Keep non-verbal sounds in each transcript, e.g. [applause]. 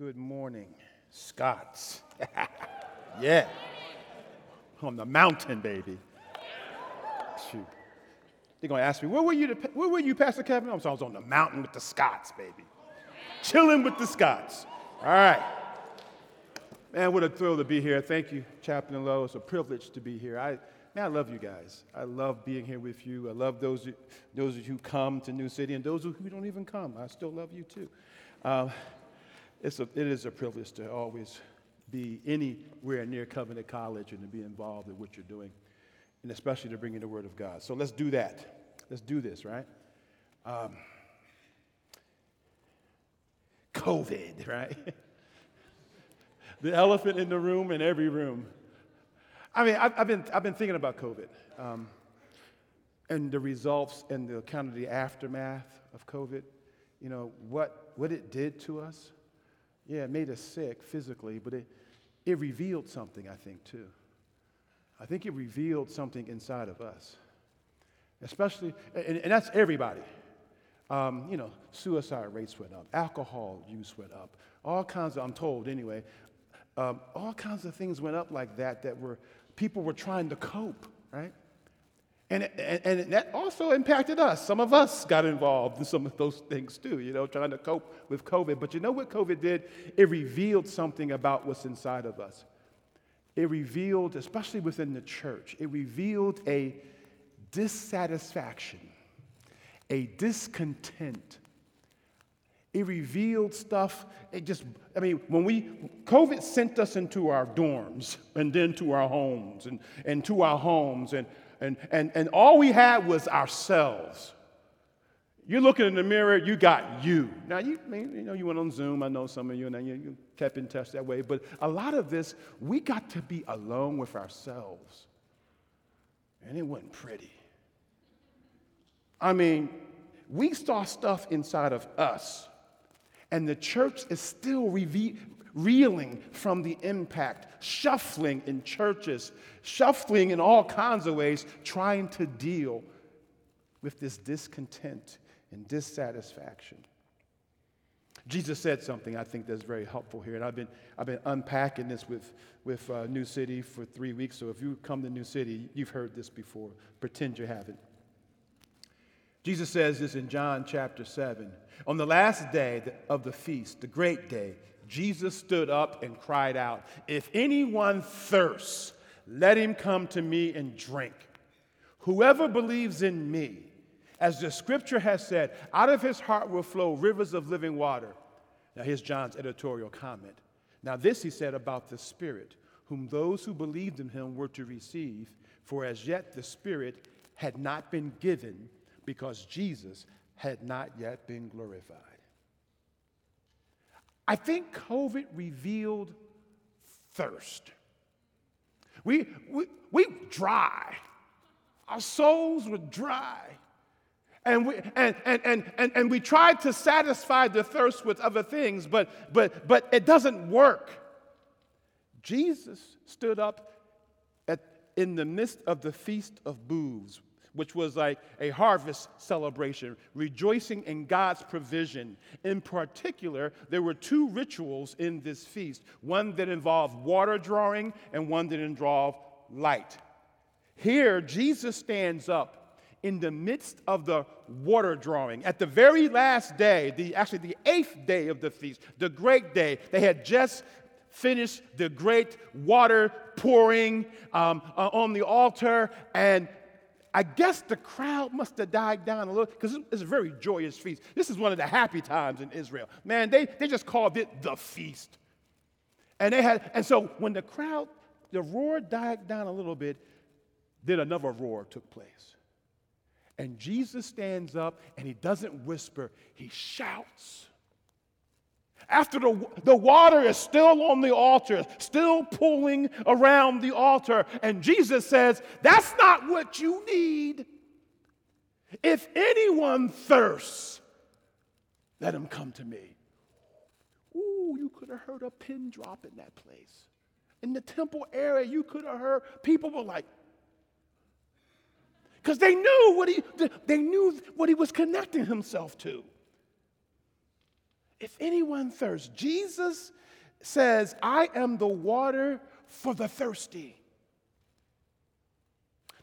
Good morning, Scots. [laughs] yeah. On the mountain, baby. Shoot. They're going to ask me, where were, you where were you, Pastor Kevin? I'm sorry, I was on the mountain with the Scots, baby. Chilling with the Scots. All right. Man, what a thrill to be here. Thank you, Chaplain Lowe. It's a privilege to be here. I, man, I love you guys. I love being here with you. I love those, those of you who come to New City and those who don't even come. I still love you too. Um, it's a, it is a privilege to always be anywhere near Covenant College and to be involved in what you're doing, and especially to bring in the Word of God. So let's do that. Let's do this, right? Um, COVID, [laughs] right? the elephant in the room in every room. I mean, I've, I've been, I've been thinking about COVID um, and the results and the kind of the aftermath of COVID. You know, what, what it did to us. Yeah, it made us sick physically, but it, it revealed something, I think, too. I think it revealed something inside of us, especially, and, and that's everybody. Um, you know, suicide rates went up, alcohol use went up, all kinds of, I'm told anyway, um, all kinds of things went up like that that were, people were trying to cope, right? And, and, and, that also impacted us. Some of us got involved in some of those things too, you know, trying to cope with COVID. But you know what COVID did? It revealed something about what's inside of us. It revealed, especially within the church, it revealed a dissatisfaction, a discontent. It revealed stuff. It just, I mean, when we, COVID sent us into our dorms and then to our homes and, and to our homes. And and, and, and all we had was ourselves. You're looking in the mirror, you got you. Now, you, you know, you went on Zoom, I know some of you, and you, you kept in touch that way, but a lot of this, we got to be alone with ourselves. And it wasn't pretty. I mean, we saw stuff inside of us, and the church is still reve- reeling from the impact, shuffling in churches, shuffling in all kinds of ways, trying to deal with this discontent and dissatisfaction. Jesus said something I think that's very helpful here, and I've been, I've been unpacking this with, with uh, New City for three weeks, so if you come to New City, you've heard this before. Pretend you haven't. Jesus says this in John chapter 7. On the last day of the feast, the great day, Jesus stood up and cried out, If anyone thirsts, let him come to me and drink. Whoever believes in me, as the scripture has said, out of his heart will flow rivers of living water. Now, here's John's editorial comment. Now, this he said about the Spirit, whom those who believed in him were to receive, for as yet the Spirit had not been given because Jesus had not yet been glorified. I think COVID revealed thirst. We, we, we dry. Our souls were dry. And we, and, and, and, and, and we tried to satisfy the thirst with other things, but, but, but it doesn't work. Jesus stood up at, in the midst of the Feast of Booths which was like a harvest celebration, rejoicing in God's provision. In particular, there were two rituals in this feast one that involved water drawing and one that involved light. Here, Jesus stands up in the midst of the water drawing. At the very last day, the, actually the eighth day of the feast, the great day, they had just finished the great water pouring um, uh, on the altar, and I guess the crowd must have died down a little because it's a very joyous feast. This is one of the happy times in Israel. Man, they, they just called it the feast. And they had, and so when the crowd, the roar died down a little bit, then another roar took place. And Jesus stands up and he doesn't whisper, he shouts. After the, the water is still on the altar, still pulling around the altar, and Jesus says, That's not what you need. If anyone thirsts, let him come to me. Ooh, you could have heard a pin drop in that place. In the temple area, you could have heard people were like, because they knew what he they knew what he was connecting himself to. If anyone thirsts, Jesus says, I am the water for the thirsty.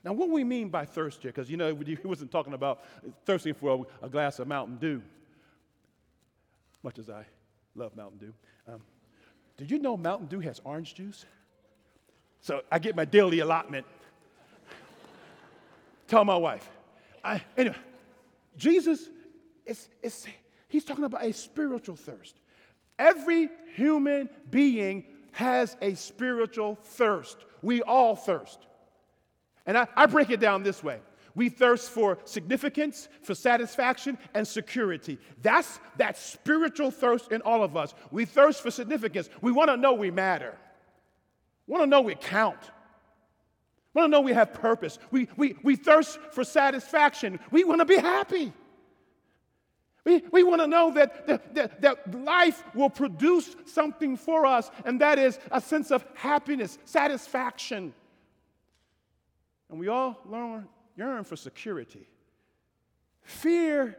Now, what we mean by thirst here, because you know, [laughs] he wasn't talking about thirsting for a, a, glass of Mountain Dew, much as I love Mountain Dew. Um, did you know Mountain Dew has orange juice? So I get my daily allotment. Tell my wife. I, anyway, Jesus, is, is, he's talking about a spiritual thirst. Every human being has a spiritual thirst. We all thirst. And I, I break it down this way. We thirst for significance, for satisfaction, and security. That's that spiritual thirst in all of us. We thirst for significance. We want to know we matter. Want to know we count. Want to know we have purpose. We, we, we thirst for satisfaction. We want to be happy. We, we want to know that, that, that, life will produce something for us, and that is a sense of happiness, satisfaction. And we all learn, yearn for security. Fear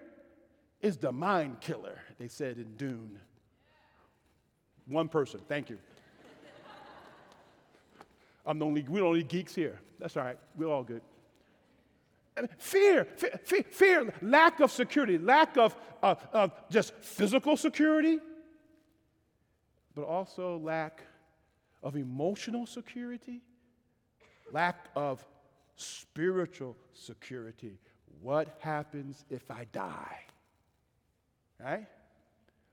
is the mind killer, they said in Dune. One person, thank you. I'm the only, we're the only geeks here. That's all right, we're all good. Fear, fear, fear, lack of security, lack of, of, of just physical security, but also lack of emotional security, lack of spiritual security. What happens if I die? Right?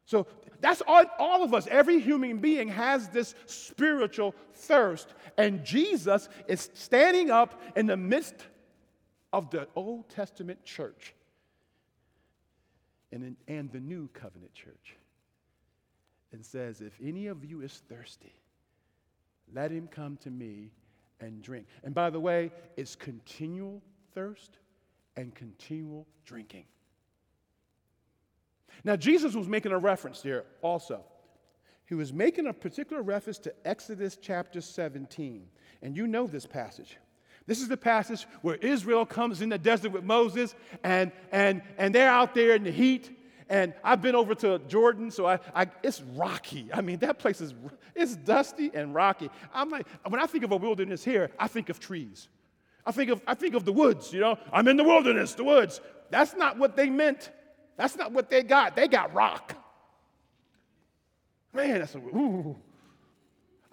So that's all, all of us. Every human being has this spiritual thirst. And Jesus is standing up in the midst of the Old Testament church and, and the New Covenant church and says, If any of you is thirsty, let him come to me and drink. And by the way, it's continual thirst and continual drinking. Now, Jesus was making a reference there also. He was making a particular reference to Exodus chapter 17. And you know this passage. This is the passage where Israel comes in the desert with Moses, and, and, and they're out there in the heat, and I've been over to Jordan, so I, I, it's rocky. I mean, that place is it's dusty and rocky. I'm like, when I think of a wilderness here, I think of trees. I think of, I think of the woods, you know. I'm in the wilderness, the woods. That's not what they meant. That's not what they got. They got rock. Man, that's a, ooh.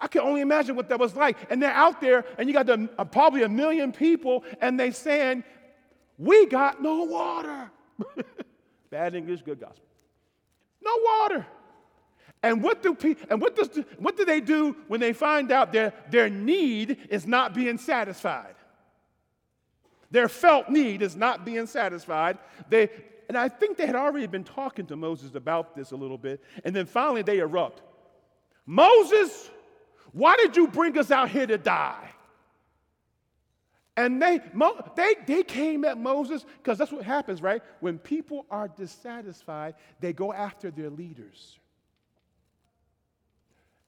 I can only imagine what that was like. And they're out there, and you got the, uh, probably a million people, and they saying, "We got no water." [laughs] Bad English, good gospel. No water. And what do pe- and what does what do they do when they find out their, their need is not being satisfied? Their felt need is not being satisfied. They and I think they had already been talking to Moses about this a little bit, and then finally they erupt. Moses, why did you bring us out here to die? And they, they, they came at Moses because that's what happens, right? When people are dissatisfied, they go after their leaders,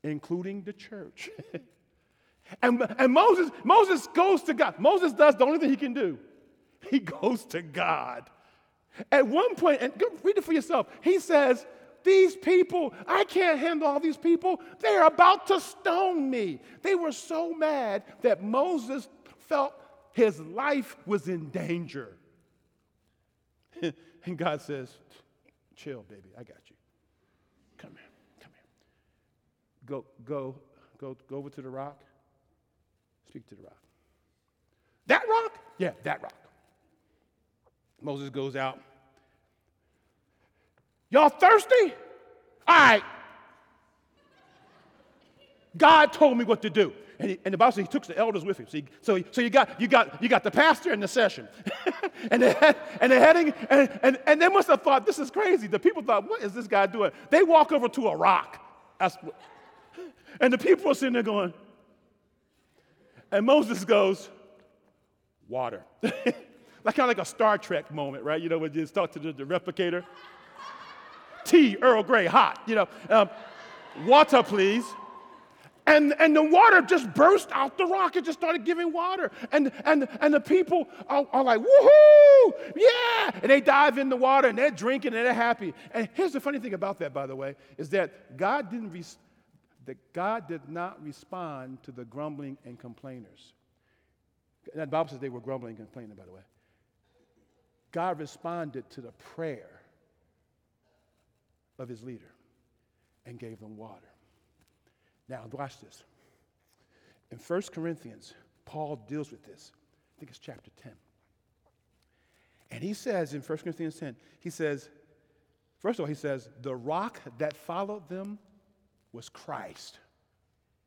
including the church. [laughs] and, and Moses, Moses goes to God. Moses does the only thing he can do. He goes to God. At one point, and read it for yourself, he says, These people, I can't handle all these people. They're about to stone me. They were so mad that Moses felt his life was in danger. [laughs] and God says, Chill, baby, I got you. Come here, come here. Go, go, go, go over to the rock. Speak to the rock. That rock? Yeah, that rock. Moses goes out. Y'all thirsty? All right. God told me what to do. And, he, and the Bible says he took the elders with him. So, so, so you, got, you, got, you got the pastor in the session. [laughs] and, they and they're heading, and, and, and they must have thought, this is crazy. The people thought, what is this guy doing? They walk over to a rock. [laughs] and the people are sitting there going, and Moses goes, water. [laughs] like kind of like a Star Trek moment, right? You know, when you talk to the, the replicator. Tea, Earl Grey, hot, you know. Um, water, please. And, and the water just burst out the rock. It just started giving water. And, and, and the people are, are like, woohoo, yeah. And they dive in the water and they're drinking and they're happy. And here's the funny thing about that, by the way, is that God didn't res- that God did not respond to the grumbling and complainers. And the Bible says they were grumbling and complaining, by the way. God responded to the prayer of his leader and gave them water. Now, watch this. In 1 Corinthians, Paul deals with this. I think it's chapter 10. And he says in 1 Corinthians 10, he says, first of all, he says, the rock that followed them was Christ.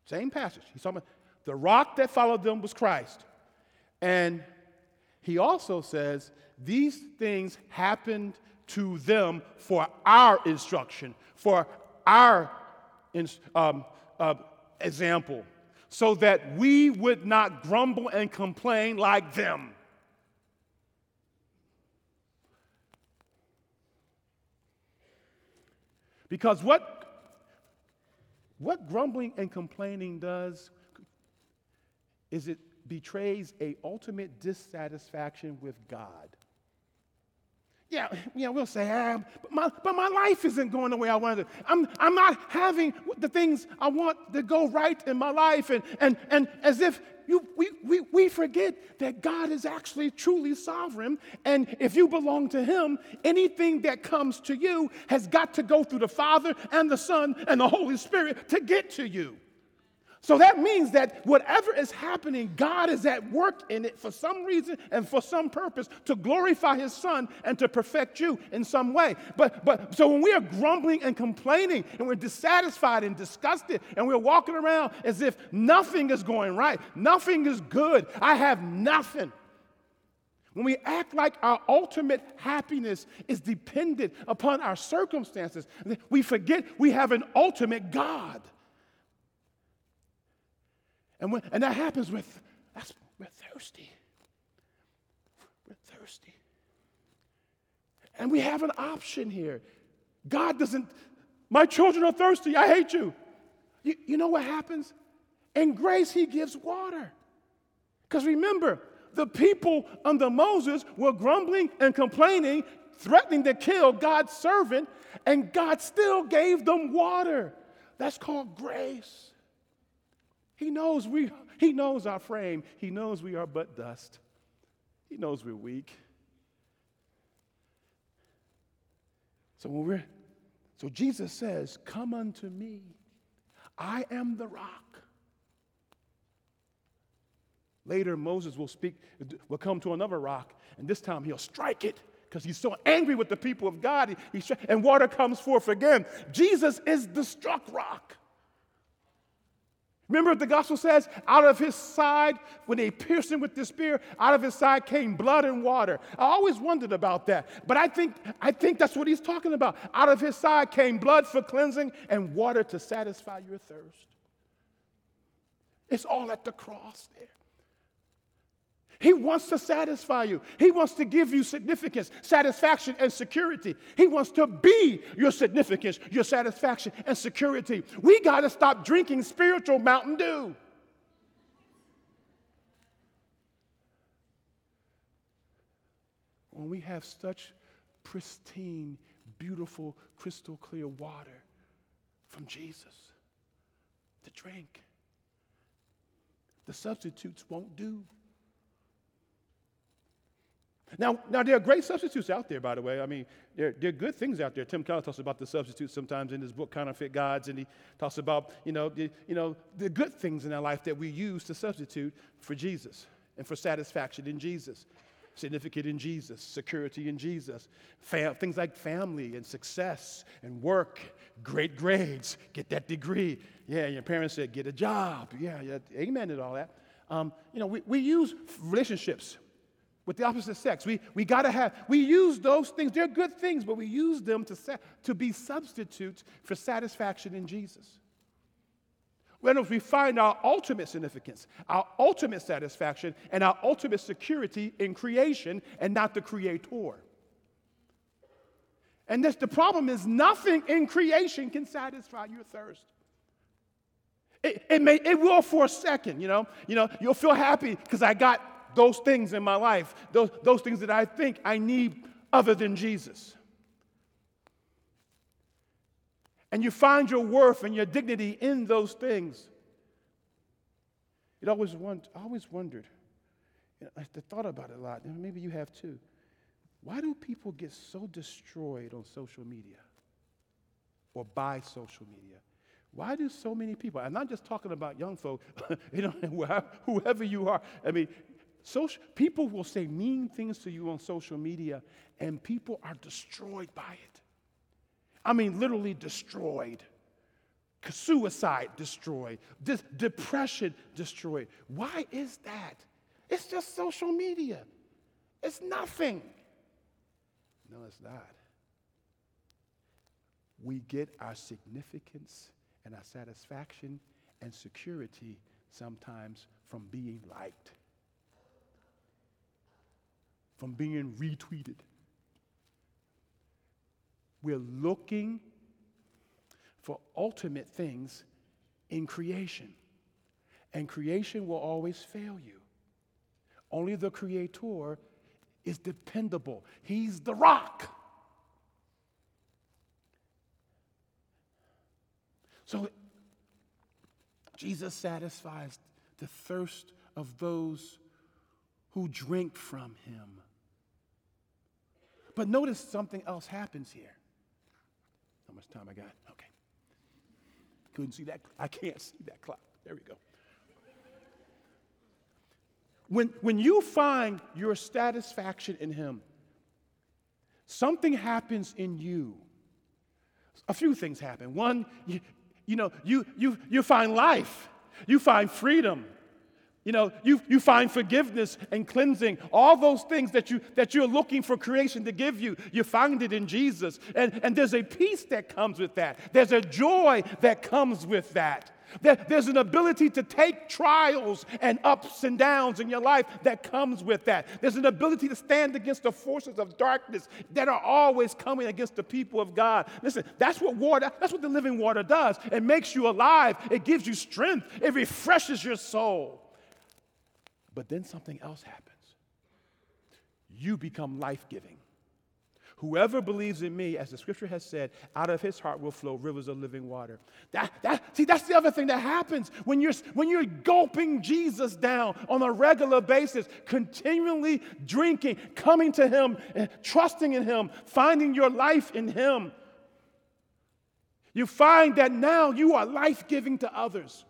Same passage. He's talking about the rock that followed them was Christ. And he also says, these things happened to them for our instruction, for our um, uh, example, so that we would not grumble and complain like them. Because what, what grumbling and complaining does is it betrays a ultimate dissatisfaction with God. Yeah, yeah, we'll say, ah, but, my, but my life isn't going the way I wanted to. I'm, I'm not having the things I want to go right in my life. And, and, and as if you, we, we, we forget that God is actually truly sovereign. And if you belong to Him, anything that comes to you has got to go through the Father and the Son and the Holy Spirit to get to you. So that means that whatever is happening, God is at work in it for some reason and for some purpose to glorify his son and to perfect you in some way. But but so when we are grumbling and complaining and we're dissatisfied and disgusted and we're walking around as if nothing is going right, nothing is good, I have nothing. When we act like our ultimate happiness is dependent upon our circumstances, we forget we have an ultimate God. And, when, and that happens with, that's, we're thirsty. We're thirsty. And we have an option here. God doesn't, my children are thirsty, I hate you. You, you know what happens? In grace, He gives water. Because remember, the people under Moses were grumbling and complaining, threatening to kill God's servant, and God still gave them water. That's called grace. He knows we he knows our frame. He knows we are but dust. He knows we're weak. So when we're so Jesus says, "Come unto me. I am the rock." Later Moses will speak will come to another rock and this time he'll strike it because he's so angry with the people of God. He, he, and water comes forth again. Jesus is the struck rock. Remember what the gospel says? Out of his side, when they pierced him with the spear, out of his side came blood and water. I always wondered about that. But I think, I think that's what he's talking about. Out of his side came blood for cleansing and water to satisfy your thirst. It's all at the cross there. He wants to satisfy you. He wants to give you significance, satisfaction, and security. He wants to be your significance, your satisfaction, and security. We got to stop drinking spiritual Mountain Dew. When we have such pristine, beautiful, crystal clear water from Jesus to drink, the substitutes won't do. Now, now there are great substitutes out there, by the way. I mean, there, there are good things out there. Tim Keller talks about the substitutes sometimes in his book, Counterfeit Gods, and he talks about, you know, the, you know, the good things in our life that we use to substitute for Jesus and for satisfaction in Jesus. Significant in Jesus, security in Jesus, Fam- things like family and success and work, great grades, get that degree. Yeah, your parents said, get a job. Yeah, yeah amen and all that. Um, you know, we, we use relationships with the opposite sex. We, we got to have, we use those things. They're good things, but we use them to, sa- to be substitutes for satisfaction in Jesus. When if we find our ultimate significance, our ultimate satisfaction, and our ultimate security in creation and not the creator. And this, the problem is nothing in creation can satisfy your thirst. It, it, may, it will for a second, you know. You know, you'll feel happy because I got those things in my life, those, those things that I think I need other than Jesus. And you find your worth and your dignity in those things. It always want, I always wondered, I thought about it a lot, and maybe you have too. Why do people get so destroyed on social media or by social media? Why do so many people, I'm not just talking about young folk, [laughs] you know, [laughs] whoever you are, I mean, social, people will say mean things to you on social media, and people are destroyed by it. I mean, literally destroyed. Suicide destroyed. Depression destroyed. Why is that? It's just social media. It's nothing. No, it's not. We get our significance and our satisfaction and security sometimes from being liked, from being retweeted. We're looking for ultimate things in creation. And creation will always fail you. Only the Creator is dependable, He's the rock. So Jesus satisfies the thirst of those who drink from him. But notice something else happens here. How much time I got? Okay. Couldn't see that. I can't see that clock. There we go. When, when you find your satisfaction in Him, something happens in you. A few things happen. One, you, you know, you, you, you find life, you find freedom, you know, you, you find forgiveness and cleansing, all those things that, you, that you're looking for creation to give you, you find it in Jesus. And, and there's a peace that comes with that, there's a joy that comes with that. There's an ability to take trials and ups and downs in your life that comes with that. There's an ability to stand against the forces of darkness that are always coming against the people of God. Listen, that's what water, that's what the living water does. It makes you alive, it gives you strength, it refreshes your soul. But then something else happens. You become life giving. Whoever believes in me, as the scripture has said, out of his heart will flow rivers of living water. That, that, see, that's the other thing that happens when you're, when you're gulping Jesus down on a regular basis, continually drinking, coming to him, eh, trusting in him, finding your life in him. You find that now you are life giving to others.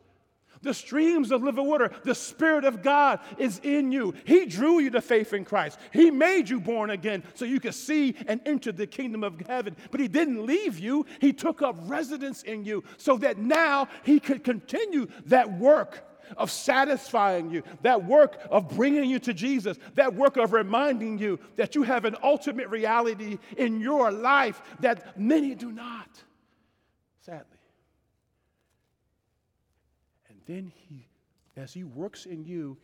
The streams of living water, the Spirit of God is in you. He drew you to faith in Christ. He made you born again so you could see and enter the kingdom of heaven. But He didn't leave you, He took up residence in you so that now He could continue that work of satisfying you, that work of bringing you to Jesus, that work of reminding you that you have an ultimate reality in your life that many do not, sadly then he, as he works in you,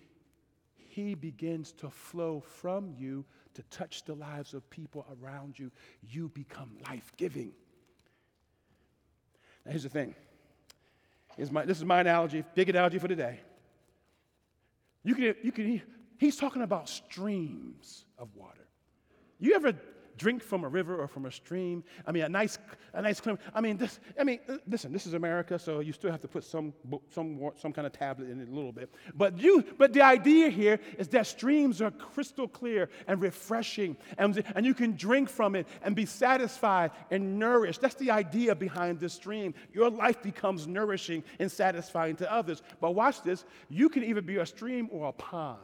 he begins to flow from you to touch the lives of people around you. You become life giving. Now, here's the thing. Here's my, this is my analogy, big analogy for today. You can, you can, he's talking about streams of water. You ever drink from a river or from a stream. I mean, a nice, a nice clean. I mean, this, I mean, uh, listen, this is America, so you still have to put some, some, some kind of tablet in it a little bit. But you, but the idea here is that streams are crystal clear and refreshing, and, and you can drink from it and be satisfied and nourished. That's the idea behind this stream. Your life becomes nourishing and satisfying to others. But watch this: you can either be a stream or a pond.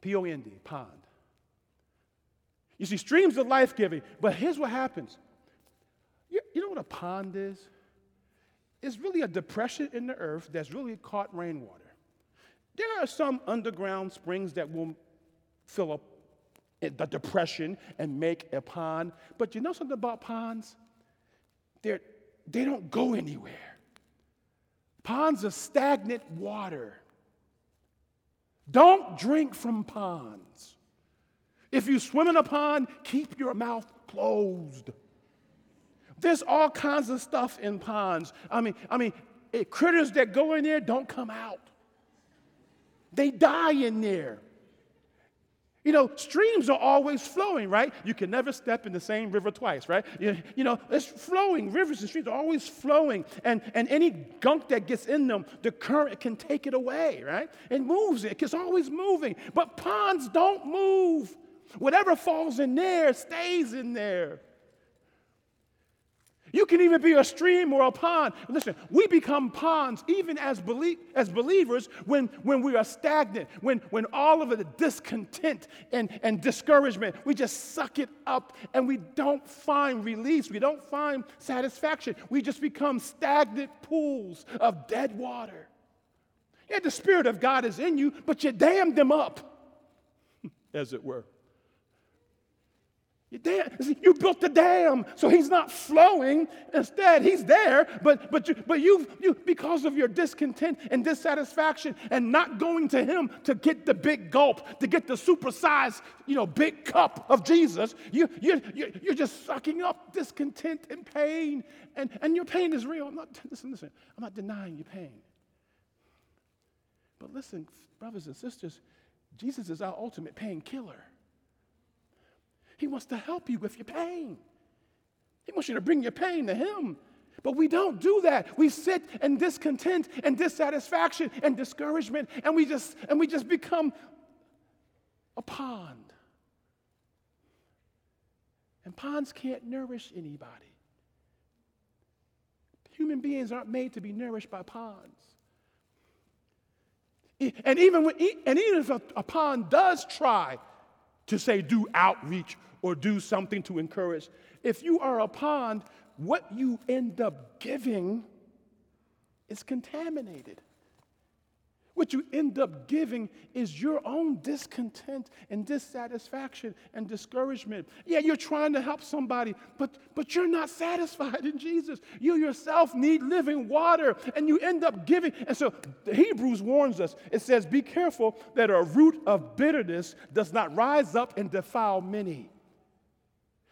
P O N D, pond. You see, streams are life giving, but here's what happens. You, you know what a pond is? It's really a depression in the earth that's really caught rainwater. There are some underground springs that will fill up the depression and make a pond. But you know something about ponds? They're, they don't go anywhere. Ponds are stagnant water. Don't drink from ponds. If you swim in a pond, keep your mouth closed. There's all kinds of stuff in ponds. I mean, I mean, eh, critters that go in there don't come out. They die in there. You know, streams are always flowing, right? You can never step in the same river twice, right? You, you, know, it's flowing. Rivers and streams are always flowing. And, and any gunk that gets in them, the current can take it away, right? It moves it. It's always moving. But ponds don't move. Whatever falls in there stays in there. You can even be a stream or a pond. Listen, we become ponds even as, belie- as believers when, when we are stagnant, when, when all of the discontent and, and discouragement, we just suck it up and we don't find release. We don't find satisfaction. We just become stagnant pools of dead water. Yeah, the Spirit of God is in you, but you dammed them up, [laughs] as it were. You, dam- you built the dam, so he's not flowing. Instead, he's there, but, but, you, but you, you, because of your discontent and dissatisfaction and not going to him to get the big gulp, to get the supersized, you know, big cup of Jesus, you, you, you, you're just sucking up discontent and pain. And, and your pain is real. I'm not, listen, listen, I'm not denying your pain. But listen, brothers and sisters, Jesus is our ultimate painkiller. He wants to help you with your pain. He wants you to bring your pain to Him. But we don't do that. We sit in discontent and dissatisfaction and discouragement, and we just and we just become a pond. And ponds can't nourish anybody. Human beings aren't made to be nourished by ponds. And even, when, and even if a, a pond does try to say do outreach or do something to encourage. If you are a pond, what you end up giving is contaminated. What you end up giving is your own discontent and dissatisfaction and discouragement. Yeah, you're trying to help somebody, but, but you're not satisfied in Jesus. You yourself need living water, and you end up giving. And so the Hebrews warns us it says, Be careful that a root of bitterness does not rise up and defile many.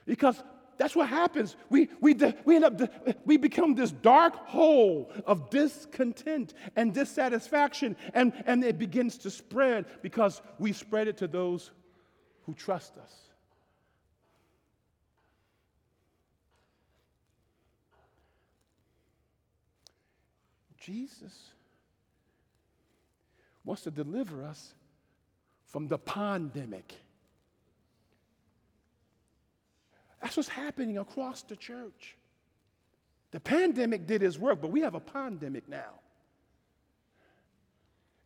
Because that's what happens. We, we, we end up, we become this dark hole of discontent and dissatisfaction, and, and it begins to spread because we spread it to those who trust us. Jesus wants to deliver us from the pandemic. That's what's happening across the church. The pandemic did its work, but we have a pandemic now.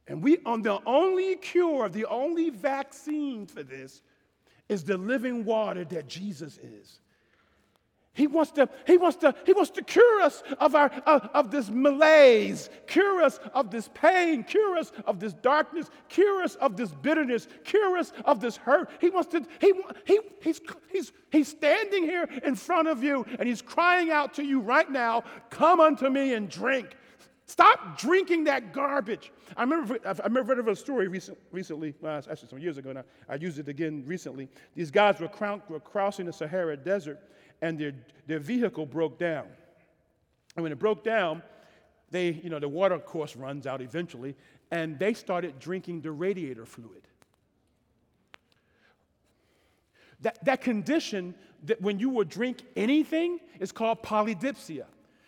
And we on the only cure, the only vaccine for this is the living water that Jesus is. He wants to, he wants to, he wants to cure us of, our, of, of this malaise, cure us of this pain, cure us of this darkness, cure us of this bitterness, cure us of this hurt. He wants to, he, he, he's, he's, he's standing here in front of you and he's crying out to you right now, come unto me and drink. Stop drinking that garbage. I remember, I remember read a story recent, recently, well, actually some years ago now. I I used it again recently. These guys were, were crossing the Sahara Desert and their, their vehicle broke down. And when it broke down, they, you know, the water course runs out eventually, and they started drinking the radiator fluid. That, that condition that when you will drink anything is called polydipsia.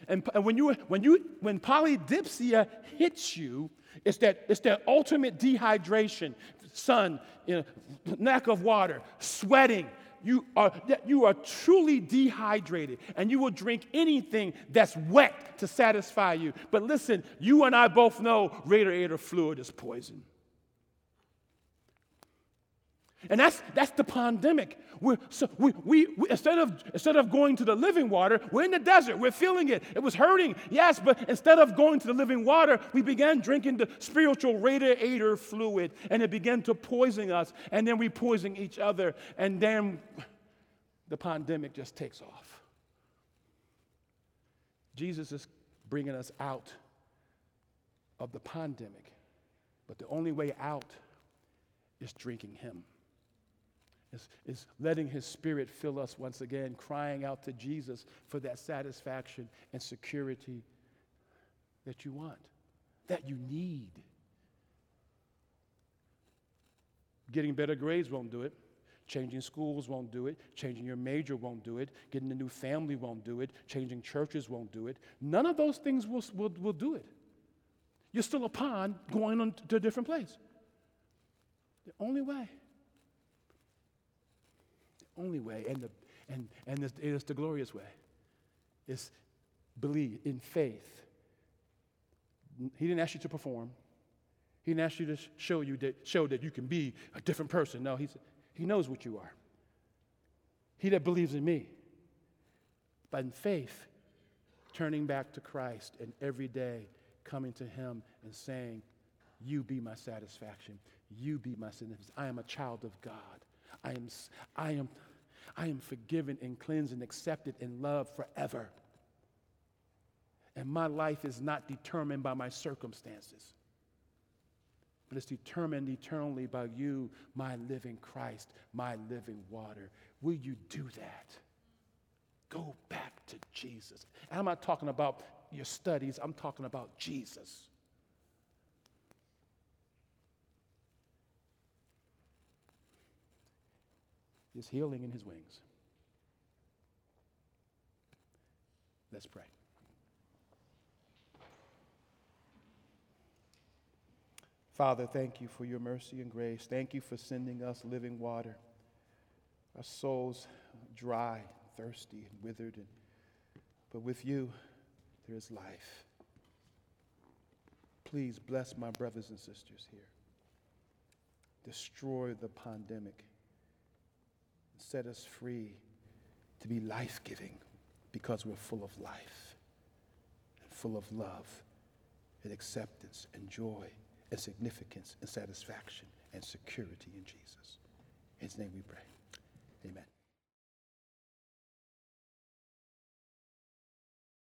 And, and when, you, when, you, when polydipsia hits you, it's that, it's that ultimate dehydration, sun, you know, lack of water, sweating, you are, you are truly dehydrated and you will drink anything that's wet to satisfy you. But listen, you and I both know radiator fluid is poison. And that's, that's the pandemic. We're, so we, we, we, instead, of, instead of going to the living water, we're in the desert. We're feeling it. It was hurting, yes, but instead of going to the living water, we began drinking the spiritual radiator fluid, and it began to poison us. And then we poison each other, and then the pandemic just takes off. Jesus is bringing us out of the pandemic, but the only way out is drinking Him is, is letting His Spirit fill us once again, crying out to Jesus for that satisfaction and security that you want, that you need. Getting better grades won't do it. Changing schools won't do it. Changing your major won't do it. Getting a new family won't do it. Changing churches won't do it. None of those things will, will, will do it. You're still a pond going on to a different place. The only way, only way, and, the, and, and it's, it's the glorious way, is believe in faith. He didn't ask you to perform. He didn't ask you to show you that show that you can be a different person. No, he he knows what you are. He that believes in me, but in faith, turning back to Christ and every day coming to Him and saying, You be my satisfaction. You be my significance. I am a child of God. I am, I am, I am forgiven and cleansed and accepted and loved forever. And my life is not determined by my circumstances but it's determined eternally by you, my living Christ, my living water. Will you do that? Go back to Jesus. And I'm not talking about your studies, I'm talking about Jesus. There's healing in his wings. Let's pray. Father, thank you for your mercy and grace. Thank you for sending us living water. Our souls dry, thirsty, and withered, and, but with you there is life. Please bless my brothers and sisters here. Destroy the pandemic. Set us free to be life giving because we're full of life and full of love and acceptance and joy and significance and satisfaction and security in Jesus. In his name we pray.